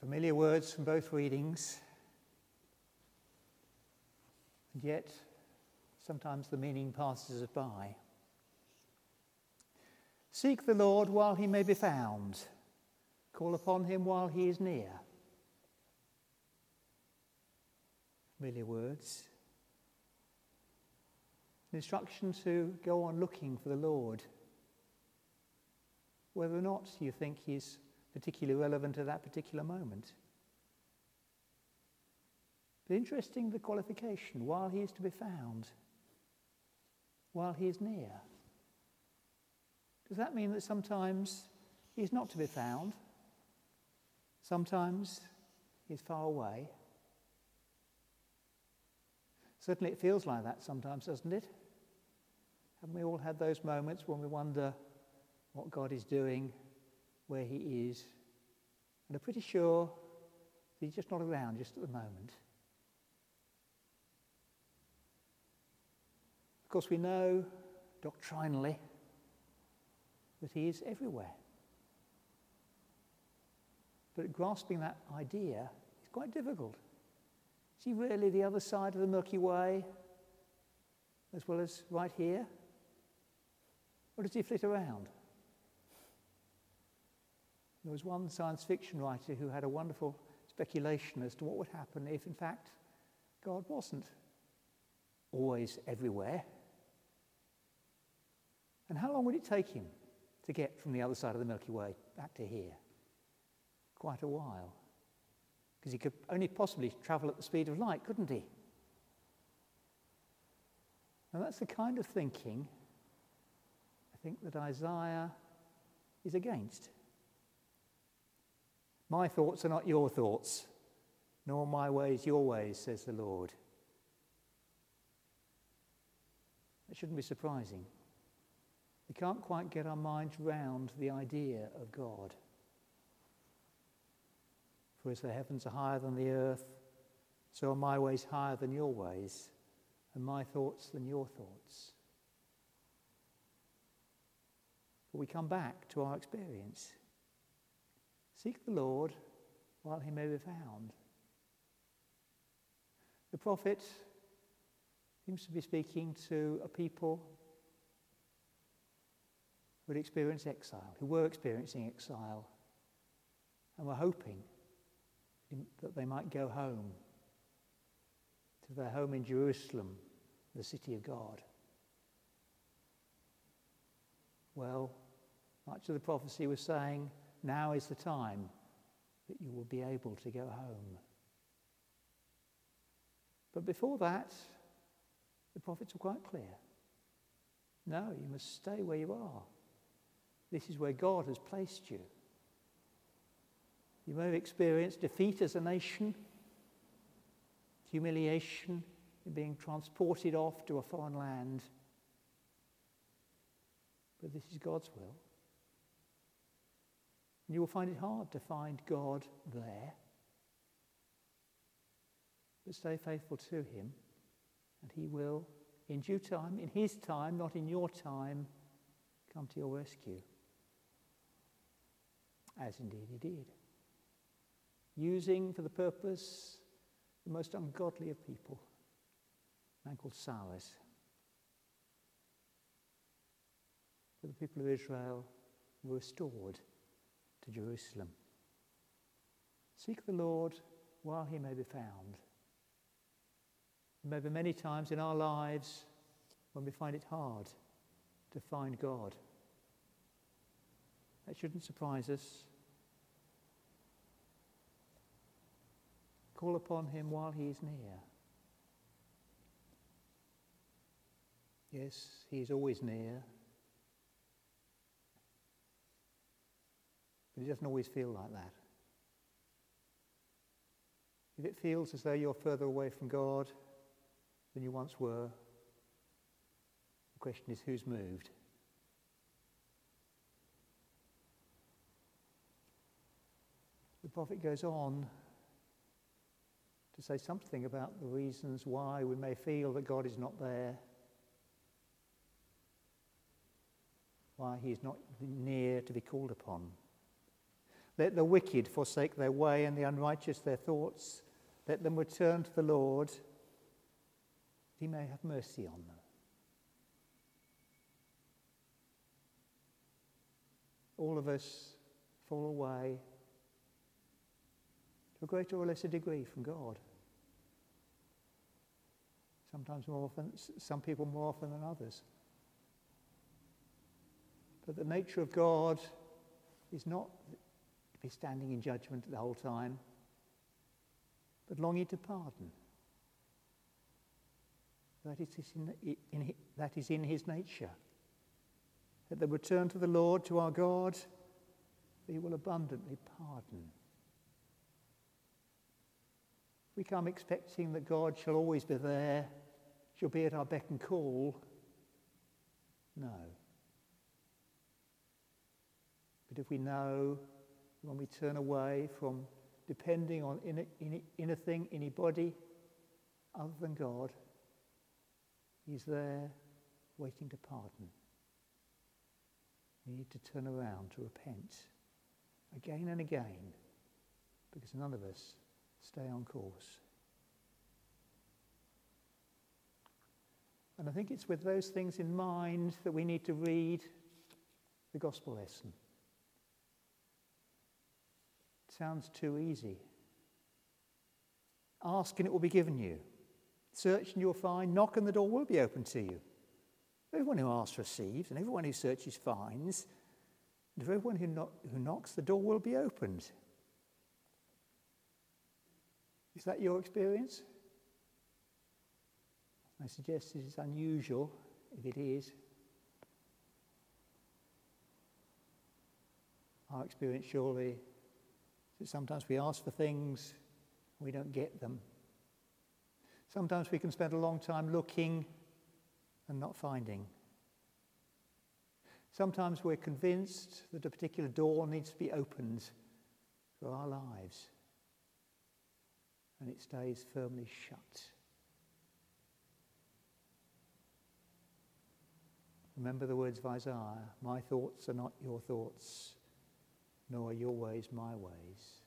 Familiar words from both readings, and yet sometimes the meaning passes us by. Seek the Lord while he may be found, call upon him while he is near. Familiar words. Instruction to go on looking for the Lord, whether or not you think he's particularly relevant at that particular moment. But interesting the qualification while he is to be found, while he is near. Does that mean that sometimes he's not to be found? Sometimes he's far away? Certainly it feels like that sometimes, doesn't it? Haven't we all had those moments when we wonder what God is doing where he is. And I'm pretty sure he's just not around just at the moment. Of course, we know doctrinally that he is everywhere. But grasping that idea is quite difficult. Is he really the other side of the Milky Way as well as right here? Or does he flit around? There was one science fiction writer who had a wonderful speculation as to what would happen if, in fact, God wasn't always everywhere. And how long would it take him to get from the other side of the Milky Way back to here? Quite a while. Because he could only possibly travel at the speed of light, couldn't he? And that's the kind of thinking think that Isaiah is against. My thoughts are not your thoughts, nor my ways your ways, says the Lord. That shouldn't be surprising. We can't quite get our minds round the idea of God. For as the heavens are higher than the earth, so are my ways higher than your ways, and my thoughts than your thoughts. But we come back to our experience. Seek the Lord while he may be found. The prophet seems to be speaking to a people who had experienced exile, who were experiencing exile, and were hoping that they might go home to their home in Jerusalem, the city of God. Well, much of the prophecy was saying, now is the time that you will be able to go home. But before that, the prophets were quite clear. No, you must stay where you are. This is where God has placed you. You may have experienced defeat as a nation, humiliation in being transported off to a foreign land. But this is God's will. And you will find it hard to find God there. But stay faithful to Him, and He will, in due time, in His time, not in your time, come to your rescue. As indeed He did. Using for the purpose the most ungodly of people, a man called Cyrus. But the people of Israel were restored to Jerusalem. Seek the Lord while he may be found. There may be many times in our lives when we find it hard to find God. That shouldn't surprise us. Call upon him while he is near. Yes, he is always near. But it doesn't always feel like that. If it feels as though you're further away from God than you once were, the question is who's moved? The prophet goes on to say something about the reasons why we may feel that God is not there. why he is not near to be called upon. Let the wicked forsake their way and the unrighteous their thoughts. Let them return to the Lord. He may have mercy on them. All of us fall away to a greater or lesser degree from God. Sometimes more often, some people more often than others. But the nature of God is not to be standing in judgment the whole time, but longing to pardon. That is in, in, that is in his nature. That the return to the Lord, to our God, he will abundantly pardon. We come expecting that God shall always be there, shall be at our beck and call. No. But if we know when we turn away from depending on anything, anybody other than God, He's there waiting to pardon. We need to turn around to repent again and again because none of us stay on course. And I think it's with those things in mind that we need to read the gospel lesson sounds too easy. Ask and it will be given you. Search and you'll find. Knock and the door will be open to you. Everyone who asks receives, and everyone who searches finds. And for everyone who, who knocks, the door will be opened. Is that your experience? I suggest this is unusual, if it is. Our experience surely sometimes we ask for things, we don't get them. Sometimes we can spend a long time looking and not finding. Sometimes we're convinced that a particular door needs to be opened for our lives, and it stays firmly shut. Remember the words of Isaiah My thoughts are not your thoughts, nor are your ways my ways.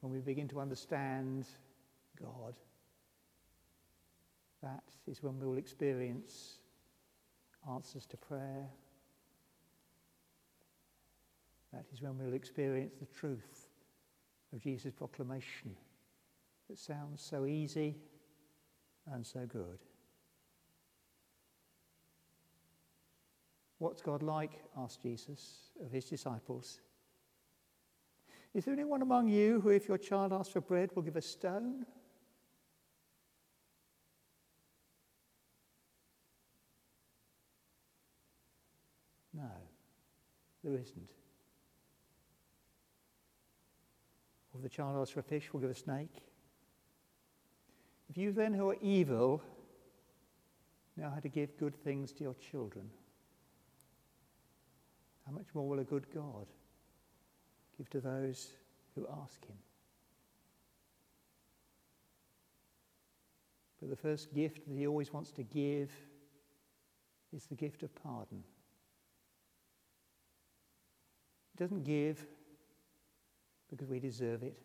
When we begin to understand God, that is when we will experience answers to prayer. That is when we'll experience the truth of Jesus' proclamation that sounds so easy and so good. What's God like? asked Jesus of his disciples. Is there anyone among you who, if your child asks for bread, will give a stone? No, there isn't. Or if the child asks for a fish, will give a snake. If you then, who are evil, know how to give good things to your children, how much more will a good God give to those who ask Him? But the first gift that He always wants to give is the gift of pardon. He doesn't give because we deserve it,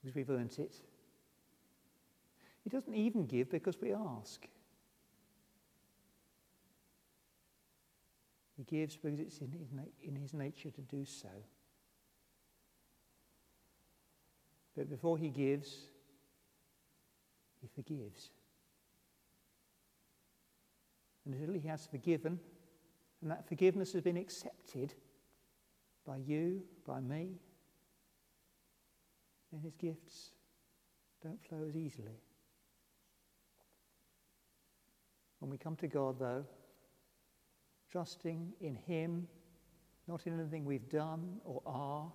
because we've earned it. He doesn't even give because we ask. He gives because it's in his, in his nature to do so. But before he gives, he forgives. And until he has forgiven, and that forgiveness has been accepted by you, by me, then his gifts don't flow as easily. When we come to God, though, trusting in Him, not in anything we've done or are,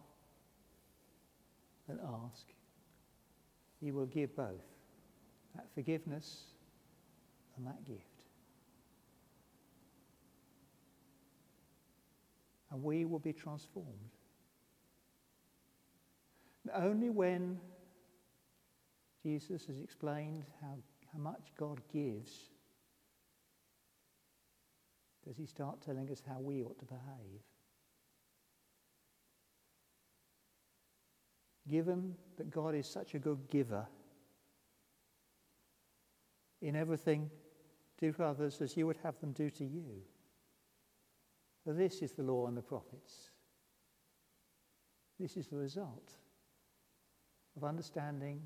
and ask. He will give both that forgiveness and that gift. And we will be transformed. And only when Jesus has explained how, how much God gives does he start telling us how we ought to behave? Given that God is such a good giver, in everything, do to others as you would have them do to you. For this is the law and the prophets. This is the result of understanding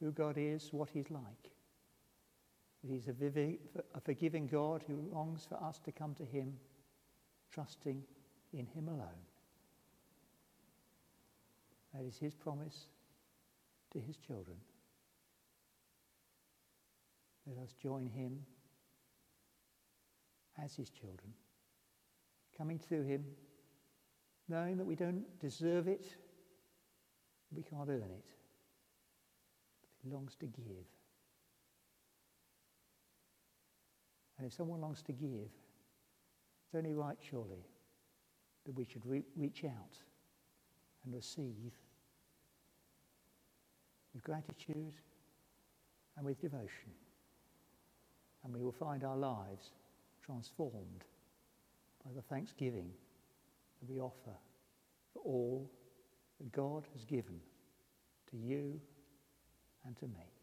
who God is, what He's like. That He's a, vivi- a forgiving God who longs for us to come to Him, trusting in Him alone. That is His promise to His children. Let us join Him as His children, coming to Him, knowing that we don't deserve it, we can't earn it, He longs to give. And if someone longs to give, it's only right, surely, that we should re- reach out and receive with gratitude and with devotion. And we will find our lives transformed by the thanksgiving that we offer for all that God has given to you and to me.